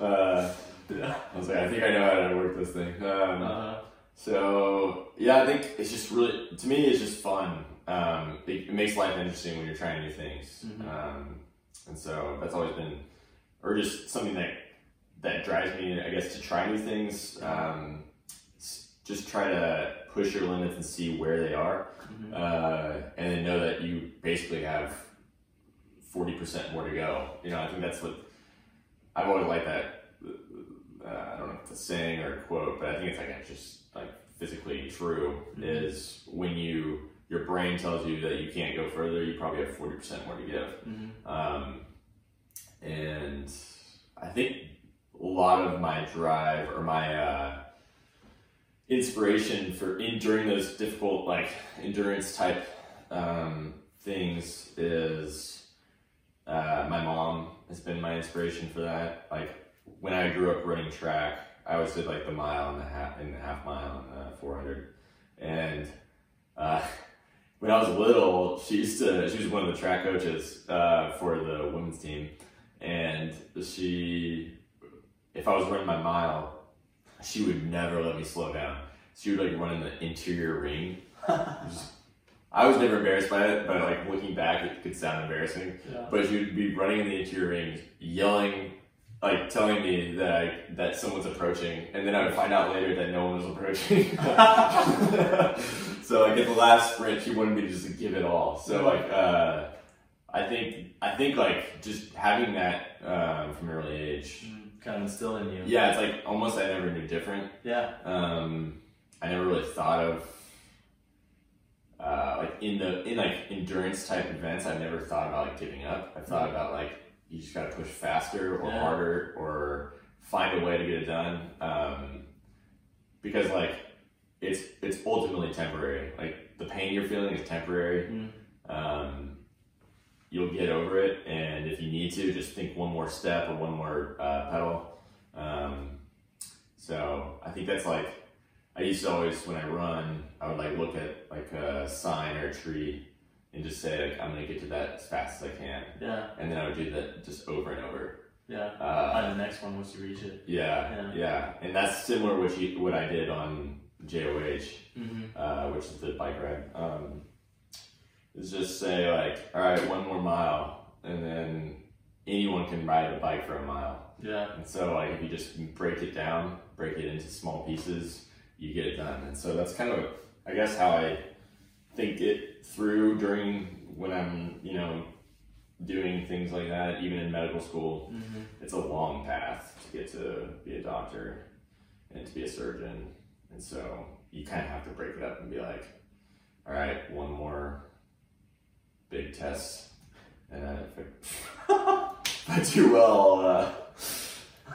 uh, yeah. I was like, I think I know how to work this thing. Um, Uh, So yeah, I think it's just really to me it's just fun. Um, it, it makes life interesting when you're trying new things, Mhm. um, and so that's always been, or just something that that drives me, I guess, to try new things. Um, just try to push your limits and see where they are, mhm. uh, and then know that you basically have forty percent more to go. You know, I think that's what I've always liked that. Uh, I don't know if it's a saying or a quote, but I think it's like it's just like physically true. Mhm. Is when you your brain tells you that you can't go further, you probably have forty percent more to give. Mhm. Um, and I think a lot of my drive or my uh, inspiration for in during those difficult like endurance type um, things is uh, my mom has been my inspiration for that. Like when I grew up running track, I always did like the mile and the half and the half mile and the 400. And uh, when I was little, she used to. She was one of the track coaches uh, for the women's team, and she, if I was running my mile, she would never let me slow down. She would like run in the interior ring. I was never embarrassed by it, but like looking back, it could sound embarrassing. Yeah. But she would be running in the interior ring, yelling, like telling me that I, that someone's approaching, and then I would find out later that no one was approaching. so like at the last sprint, she wanted me to just give it all. So like uh, I think I think like just having that um, from an early age. kind of instill in you. Yeah, it's like almost I never knew different. Yeah. Um, I never really thought of uh, like in the in like endurance type events. I've never thought about like giving up. I've thought about like you just got to push faster or Yeah. harder or find a way to get it done. Um, because like it's it's ultimately temporary. Like the pain you're feeling is temporary. Mm. Um, you'll get over it, and if you need to, just think one more step or one more uh, pedal. Um, so I think that's like I used to always when I run, I would like look at like a sign or a tree and just say like I'm gonna get to that as fast as I can, Yeah. and then I would do that just over and over. Yeah. Uh, Find the next one once you reach it. yeah, Yeah. yeah, and that's similar what you, what I did on JOH Mm-hmm. uh, which is the bike ride, um, is just say like, all right, one more mile, and then anyone can ride the bike for a mile. Yeah. And so like if you just break it down, break it into small pieces, you get it done. And so that's kind of I guess how I think it through during when I'm you know doing things like that, even in medical school. Mm-hmm. It's a long path to get to be a doctor and to be a surgeon. And so you kind of have to break it up and be like, all right, one more big test. And then if I, if I do well, uh,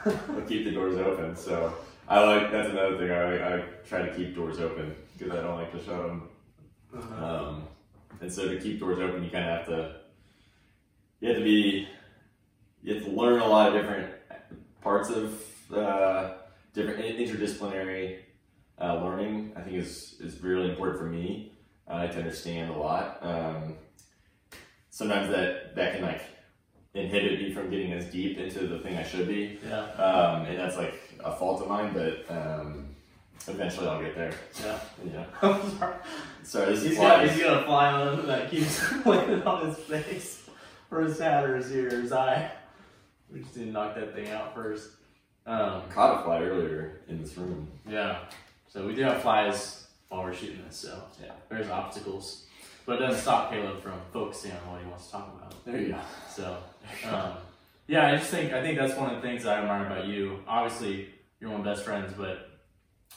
I'll keep the doors open. So I like, that's another thing. I, I try to keep doors open because I don't like to shut them. Uh-huh. Um, and so to keep doors open, you kind of have to, you have to be, you have to learn a lot of different parts of uh, different interdisciplinary uh, learning. I think is is really important for me uh, to understand a lot. Um, sometimes that that can like inhibit me from getting as deep into the thing I should be, Yeah. um, and that's like a fault of mine. But um, eventually, I'll get there. Yeah. Yeah. I'm sorry. Sorry, this He's is got, he's got a fly on him that keeps landing on his face, or his hat, or his ear, or his eye. We just need to knock that thing out first. Um, caught a fly earlier in this room. yeah. So we do have flies while we're shooting this, so Yeah. there's obstacles. But it doesn't stop Caleb from focusing on what he wants to talk about. There you go. So, um, yeah, I just think I think that's one of the things that I admire about you. Obviously, you're one of best friends, but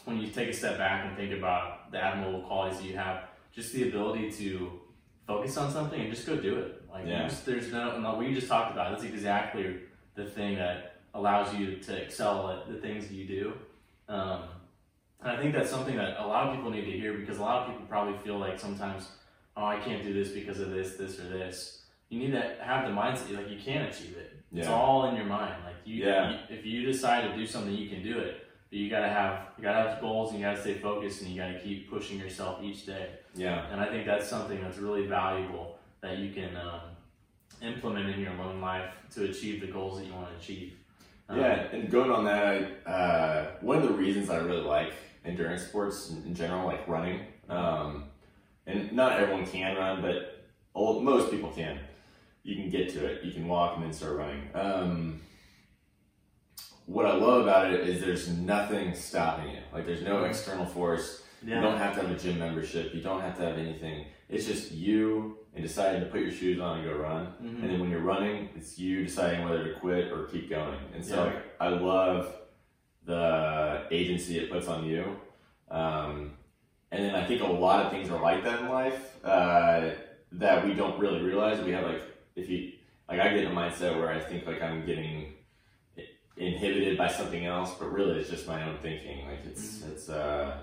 when you take a step back and think about the admirable qualities that you have, just the ability to focus on something and just go do it. Like, Yeah. just, there's no, no, you just talked about. That's exactly the thing that allows you to excel at the things that you do. Um, and I think that's something that a lot of people need to hear because a lot of people probably feel like sometimes, oh, I can't do this because of this, this, or this. You need to have the mindset like you can achieve it. It's Yeah. all in your mind. Like you, Yeah. you- if you decide to do something, you can do it. But you gotta have you gotta have goals and you gotta stay focused and you gotta keep pushing yourself each day. Yeah. And I think that's something that's really valuable that you can um, implement in your own life to achieve the goals that you want to achieve. Um, Yeah, and going on that, uh, one of the reasons I really like endurance sports in, general, like running, um, and not everyone can run, but most people can. You can get to it. You can walk and then start running. Um, what I love about it is there's nothing stopping you. Like there's no external force. yeah, You don't have to have a gym membership. You don't have to have anything. It's just you and deciding to put your shoes on and go run. Mhm. And then when you're running, it's you deciding whether to quit or keep going. And so Yeah. I love the agency it puts on you. Um, and then I think a lot of things are like that in life uh, that we don't really realize. We have like, if you, like I get in a mindset where I think like I'm getting inhibited by something else, but really it's just my own thinking. Like it's, it's, uh,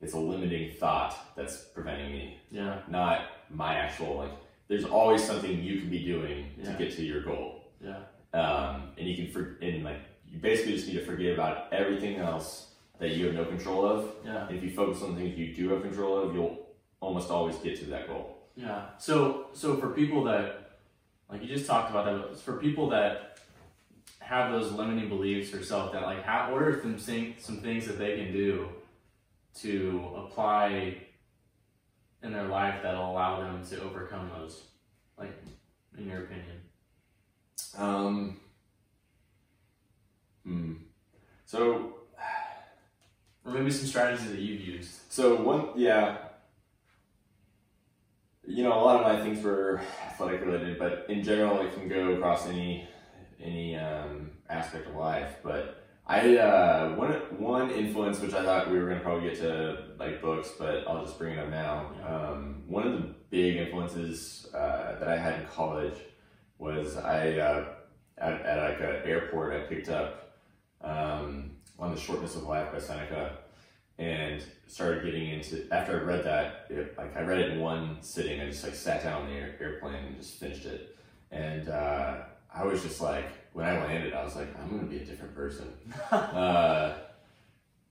it's a limiting thought that's preventing me, Yeah. not my actual like. There's always something you can be doing to get to your goal, Yeah. um, and you can for and like you basically just need to forget about everything else that you have no control of. Yeah. And if you focus on things you do have control of, you'll almost always get to that goal. Yeah. So so for people that like you just talked about that, but for people that have those limiting beliefs or self doubt, like how what are some some things that they can do to apply in their life that'll allow them to overcome those? Like in your opinion. Um, hmm. So Or maybe some strategies that you've used. So one, yeah, you know, a lot of my things were athletic related, but in general, it can go across any any um, aspect of life. But I uh, one one influence, which I thought we were gonna probably get to like books, but I'll just bring it up now. Um, one of the big influences uh, that I had in college was I uh, at, at like an airport I picked up um, on the shortness of life by Seneca and started getting into after I read that it, like I read it in one sitting I just like sat down on the air, airplane and just finished it. And uh, I was just like when I landed I was like I'm gonna be a different person. Uh,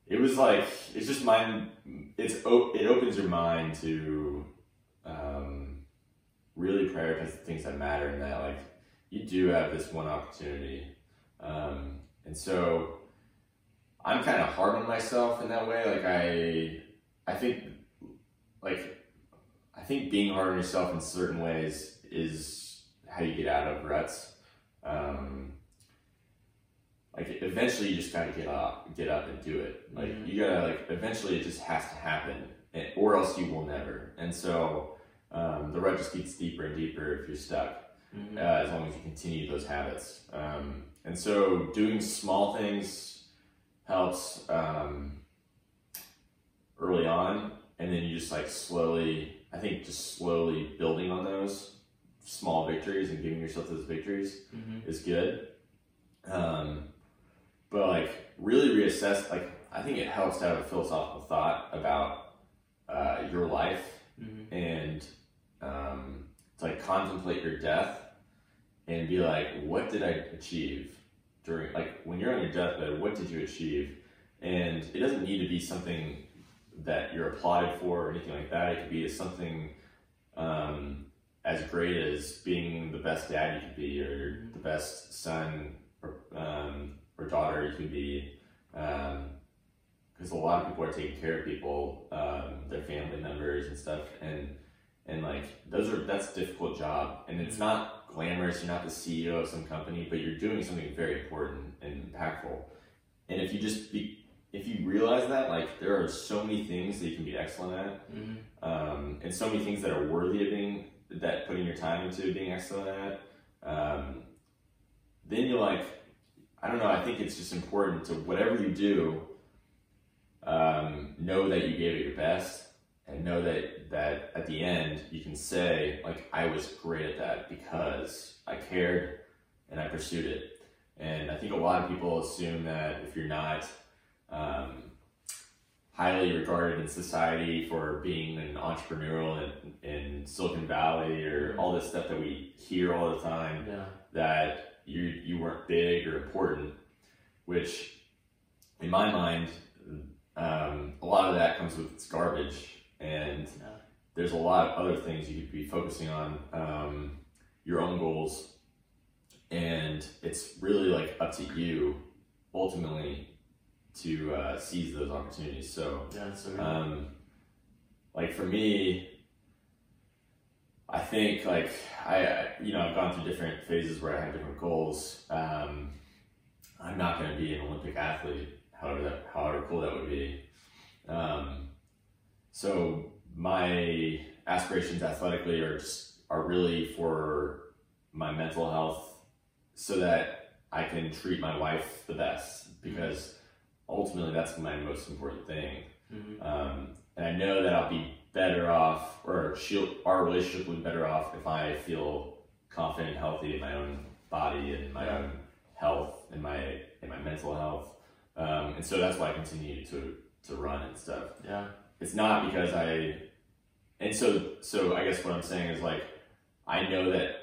it was like it's just mind it's it opens your mind to um, really prioritize the things that matter and that like you do have this one opportunity. Um, and so I'm kind of hard on myself in that way. Like I, I think, like, I think being hard on yourself in certain ways is how you get out of ruts. Um, like eventually, you just gotta get up, get up and do it. Like Mhm. you gotta like eventually, it just has to happen, and, or else you will never. And so um, the rut just gets deeper and deeper if you're stuck Mhm. uh, as long as you continue those habits. Um, and so doing small things helps um, early on, and then you just like slowly, I think just slowly building on those small victories and giving yourself those victories Mhm. is good. Um, but like really reassess, like I think it helps to have a philosophical thought about uh, your life Mhm. and um, to like contemplate your death and be like, what did I achieve during like when you're on your deathbed? What did you achieve? And it doesn't need to be something that you're applauded for or anything like that. It could be something um, as great as being the best dad you could be, or the best son or um, or daughter you could be. Because a lot of people are taking care of people, um, their family members and stuff, and and like those are that's a difficult job, and it's not glamorous. You're not the CEO of some company, but you're doing something very important and impactful. And if you just be, if you realize that, like there are so many things that you can be excellent at, Mhm. um, and so many things that are worthy of being that putting your time into being excellent at, um, then you're like, I don't know. I think it's just important to whatever you do, um, know that you gave it your best, and know that that at the end you can say like I was great at that because I cared and I pursued it. And I think a lot of people assume that if you're not um, highly regarded in society for being an entrepreneurial in, in Silicon Valley or all this stuff that we hear all the time, Yeah. that you you weren't big or important, which in my mind, um, a lot of that comes with its garbage, and Yeah. There's a lot of other things you could be focusing on, um, your own goals, and it's really like up to you ultimately to uh, seize those opportunities. So. Yeah. Um, like for me, I think like I, you know, I've gone through different phases where I have different goals. Um, I'm not going to be an Olympic athlete, however that, however cool that would be. Um, so my aspirations athletically are just, are really for my mental health, so that I can treat my wife the best because ultimately that's my most important thing. Mhm. Um, and I know that I'll be better off, or she'll, our relationship will be better off if I feel confident and healthy in my own body and my own health and my and my mental health. Um, and so that's why I continue to to run and stuff. Yeah. It's not because I, and so so I guess what I'm saying is like I know that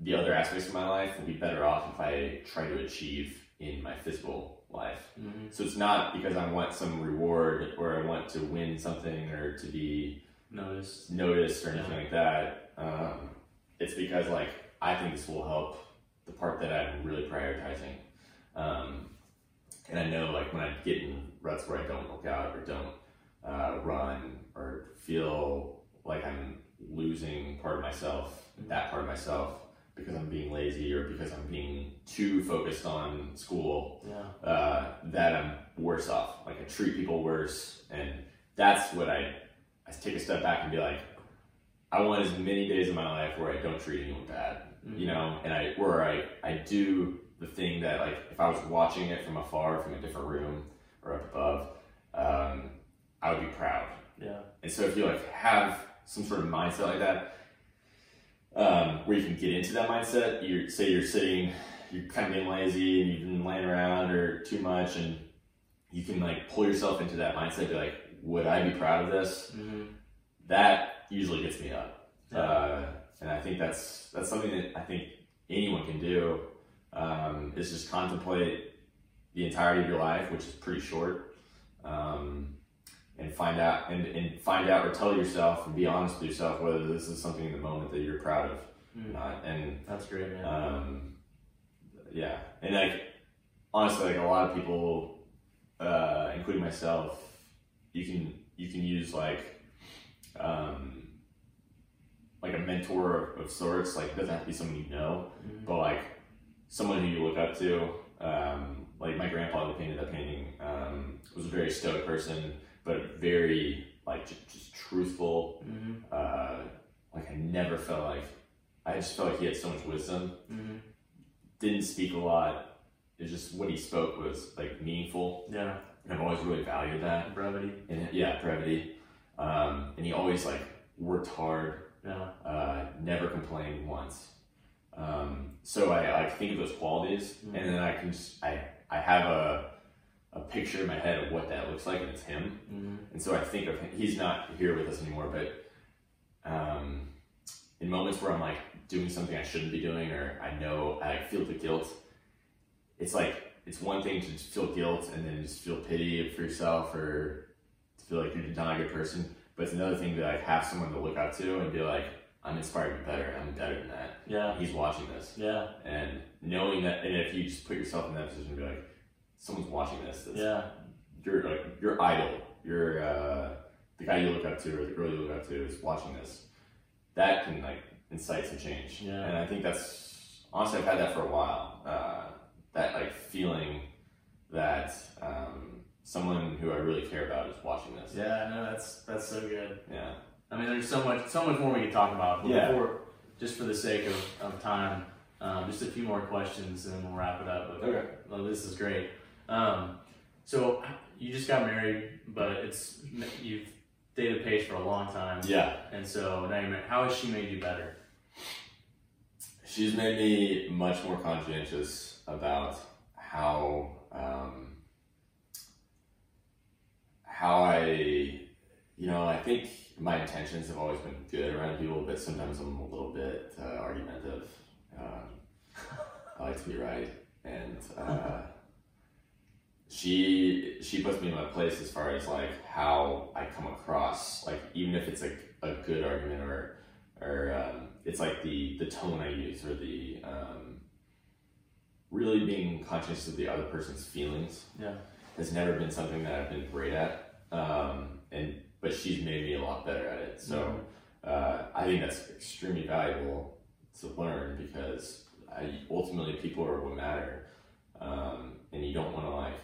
the other aspects of my life will be better off if I try to achieve in my physical life. Mm-hmm. So it's not because I want some reward or I want to win something or to be Noticed. noticed or anything Yeah. like that. Um, it's because like I think this will help the part that I'm really prioritizing. Um, and I know like when I get in ruts where I don't work out or don't uh, run or feel like I'm losing part of myself, that part of myself, because I'm being lazy or because I'm being too focused on school, Yeah. uh, that I'm worse off. Like I treat people worse, and that's what I I take a step back and be like, I want as many days in my life where I don't treat anyone bad, you know, and I where I I do the thing that like if I was watching it from afar from a different room or up above, um, I would be proud. Yeah. And so if you like have some sort of mindset like that, um, where you can get into that mindset, you say you're sitting, you're kind of being lazy and you've been laying around or too much, and you can like pull yourself into that mindset, be like, would I be proud of this? Mm-hmm. That usually gets me up, Yeah. uh, and I think that's that's something that I think anyone can do. Um, is just contemplate the entirety of your life, which is pretty short. Um, and find out and, and find out or tell yourself and be honest with yourself whether this is something in the moment that you're proud of Mm. not. And That's great, man. um, yeah, and like honestly, like a lot of people, uh, including myself, you can you can use like um, like a mentor of, of sorts. Like it doesn't have to be someone you know, Mhm. but like someone who you look up to. Um, like my grandpa who painted that painting um, was a very stoic person, but very like just, just truthful. Mhm. Uh, like I never felt like I just felt like he had so much wisdom. Mhm. Didn't speak a lot. It's just what he spoke was like meaningful, Yeah. and I've always really valued that. Brevity. And yeah, brevity. Um, and he always like worked hard Yeah. uh, never complained once. Um, so I, I think of those qualities, Mhm. and then I can just I I have a a picture in my head of what that looks like, and it's him. Mm-hmm. And so I think of him. He's not here with us anymore, but um, in moments where I'm like doing something I shouldn't be doing, or I know I feel the guilt, it's like it's one thing to just feel guilt and then just feel pity for yourself, or to feel like you're not a good person. But it's another thing to like have someone to look up to and be like, I'm inspired to be better. I'm better than that. Yeah. He's watching this, Yeah. and knowing that, and if you just put yourself in that position, be like, someone's watching this. That's, Yeah. Your like your idol, your uh, the guy you look up to or the girl you look up to is watching this. That can like incite some change. Yeah. And I think that's honestly I've had that for a while. Uh, that like feeling that um, someone who I really care about is watching this. Yeah. No, that's that's so good. Yeah. I mean, there's so much, so much more we could talk about. But Yeah. Before, just for the sake of, of time, um, just a few more questions and then we'll wrap it up. But Okay. well, this is great. Um, so you just got married, but it's you've dated Paige for a long time, Yeah. and so now you're married. How has she made you better? She's made me much more conscientious about how um, how I, you know, I think my intentions have always been good around people, but sometimes I'm a little bit uh, argumentative. Um, I like to be right, and uh, she she puts me in my place as far as like how I come across, like even if it's like a good argument or or um, it's like the the tone I use or the um, really being conscious of the other person's feelings Yeah. has never been something that I've been great at, um, and but she's made me a lot better at it. So uh, I think that's extremely valuable to learn because I, ultimately people are what matter, um, and you don't want to like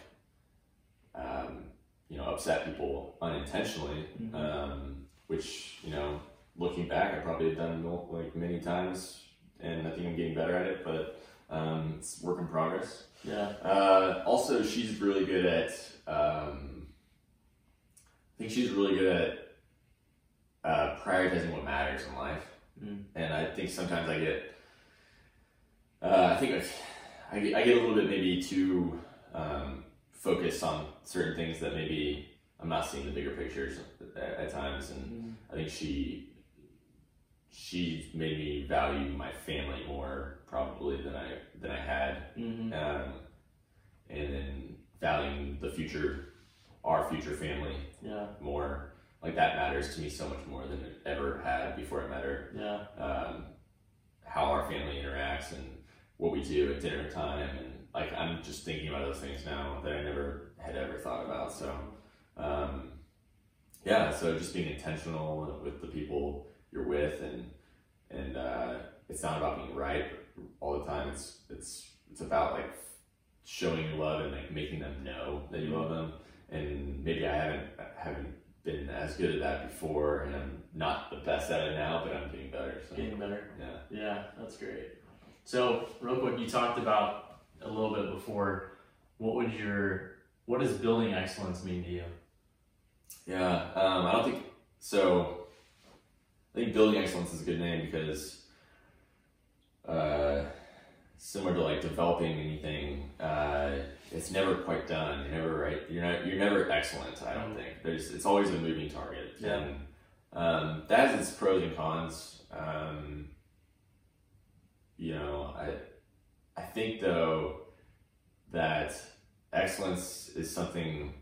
um, you know upset people unintentionally, Mhm. um, which you know looking back I probably have done like many times, and I think I'm getting better at it, but. Um, it's work in progress. Yeah. Uh, also, she's really good at. Um, I think she's really good at uh, prioritizing what matters in life, Mm. and I think sometimes I get. Uh, I think I get, I get a little bit maybe too um, focused on certain things that maybe I'm not seeing the bigger pictures at, at times, and Mm-hmm. I think she she made me value my family more probably than I than I had, Mm-hmm. um, and then valuing the future, our future family Yeah. more. Like that matters to me so much more than it ever had before I met her. Yeah. Um, how our family interacts and what we do at dinner time, and like I'm just thinking about those things now that I never had ever thought about. So, um, yeah, so just being intentional with the people you're with, and and uh, it's not about being right all the time. It's it's it's about like showing your love and like making them know that you love them. And maybe I haven't haven't been as good at that before, and I'm not the best at it now, but I'm getting better. So Getting better. yeah, Yeah, that's great. So, real quick, you talked about a little bit before. What would your what does building excellence mean to you? yeah. Um, I don't think so. I think building excellence is a good name because uh, similar to like developing anything, uh, it's never quite done. You're never right. You're not. You're never excellent. I don't think. There's. It's always a moving target. Yeah. And um, that has its pros and cons. Um, you know, I. I think though that excellence is something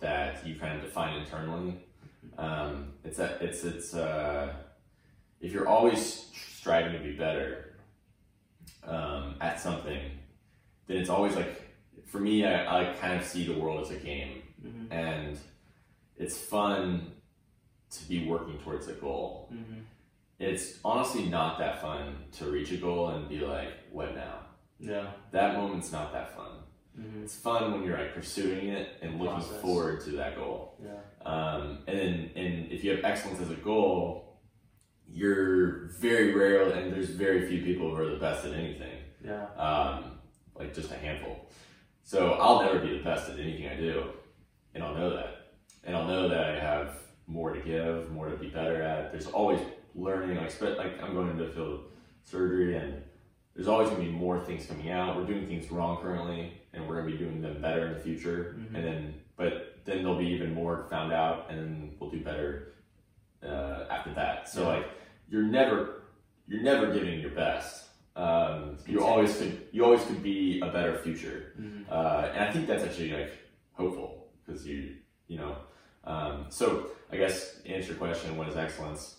that you kind of define internally. Um, it's a, it's it's uh, if you're always striving to be better um, at something, then it's always like for me, I, I kind of see the world as a game, Mm-hmm. and it's fun to be working towards a goal. Mm-hmm. It's honestly not that fun to reach a goal and be like, what now? Yeah. That moment's not that fun. Mm-hmm. It's fun when you're like pursuing it and looking Process. forward to that goal. Yeah. Um, and then, and if you have excellence as a goal, you're very rare, and there's very few people who are the best at anything. Yeah. Um, like just a handful. So I'll never be the best at anything I do, and I'll know that, and I'll know that I have more to give, more to be better at. There's always learning. Like, like I'm going into field surgery, and there's always going to be more things coming out. We're doing things wrong currently, and we're going to be doing them better in the future. Mhm. And then, but then there'll be even more found out, and then we'll do better uh, after that. So Yeah. like, you're never, you're never giving your best. Um, you always could, you always could be a better future, Mm-hmm. uh, and I think that's actually like hopeful because you, you know. Um, so I guess answer your question, what is excellence?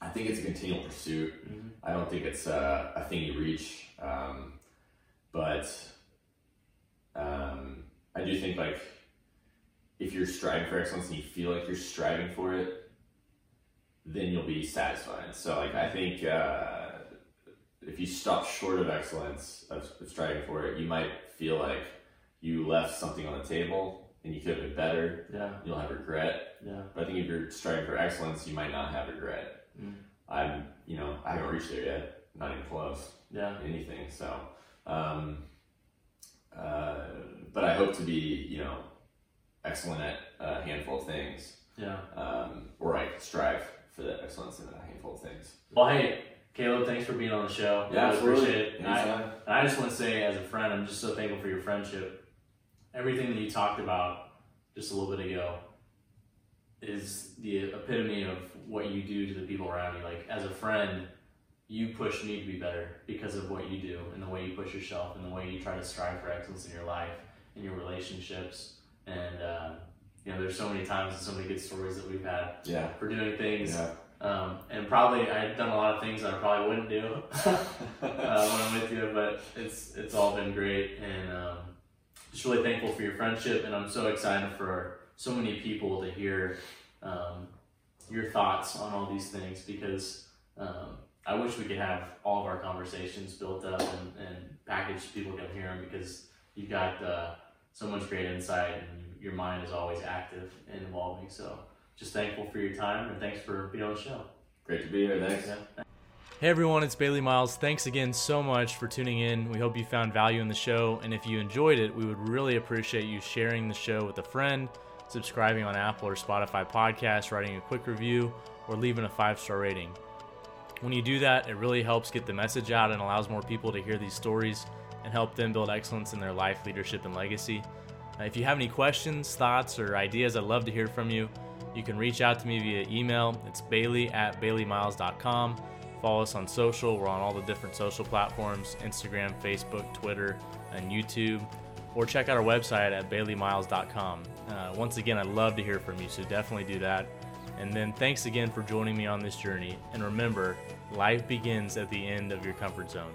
I think it's a continual pursuit. Mm-hmm. I don't think it's a, a thing you reach, um, but um, I do think like if you're striving for excellence and you feel like you're striving for it, then you'll be satisfied. So like I think uh, if you stop short of excellence of, of striving for it, you might feel like you left something on the table and you could have been better. Yeah. You'll have regret. Yeah. But I think if you're striving for excellence, you might not have regret. Mm. I'm, you know, I haven't reached there yet. Not even close. Yeah. Anything. So, um, uh, but I hope to be, you know, excellent at a handful of things, Yeah. um, or I strive for that excellence in a handful of things. Well, hey, Caleb, thanks for being on the show. Yeah, I absolutely. appreciate it. And I, and I just want to say, as a friend, I'm just so thankful for your friendship. Everything that you talked about just a little bit ago is the epitome of what you do to the people around you. Like, as a friend, you push me to be better because of what you do and the way you push yourself and the way you try to strive for excellence in your life and your relationships. And, uh, you know, there's so many times and so many good stories that we've had Yeah. for doing things. Yeah. Um, and probably I've done a lot of things that I probably wouldn't do uh, when I'm with you, but it's it's all been great, and um, just really thankful for your friendship, and I'm so excited for so many people to hear um, your thoughts on all these things because um, I wish we could have all of our conversations built up and, and packaged so people can hear them because you've got uh, so much great insight and your mind is always active and evolving. So just thankful for your time and thanks for being on the show. Great to be here. Thanks. Yeah. Hey everyone, it's Bailey Miles. Thanks again so much for tuning in. We hope you found value in the show, and if you enjoyed it, we would really appreciate you sharing the show with a friend, subscribing on Apple or Spotify podcasts, writing a quick review, or leaving a five star rating. When you do that, it really helps get the message out and allows more people to hear these stories and help them build excellence in their life, leadership, and legacy. If you have any questions, thoughts, or ideas, I'd love to hear from you. You can reach out to me via email. It's bailey at baileymiles.com. Follow us on social. We're on all the different social platforms Instagram, Facebook, Twitter, and YouTube. Or check out our website at baileymiles.com. Uh, once again, I'd love to hear from you, so definitely do that. And then thanks again for joining me on this journey. And remember, life begins at the end of your comfort zone.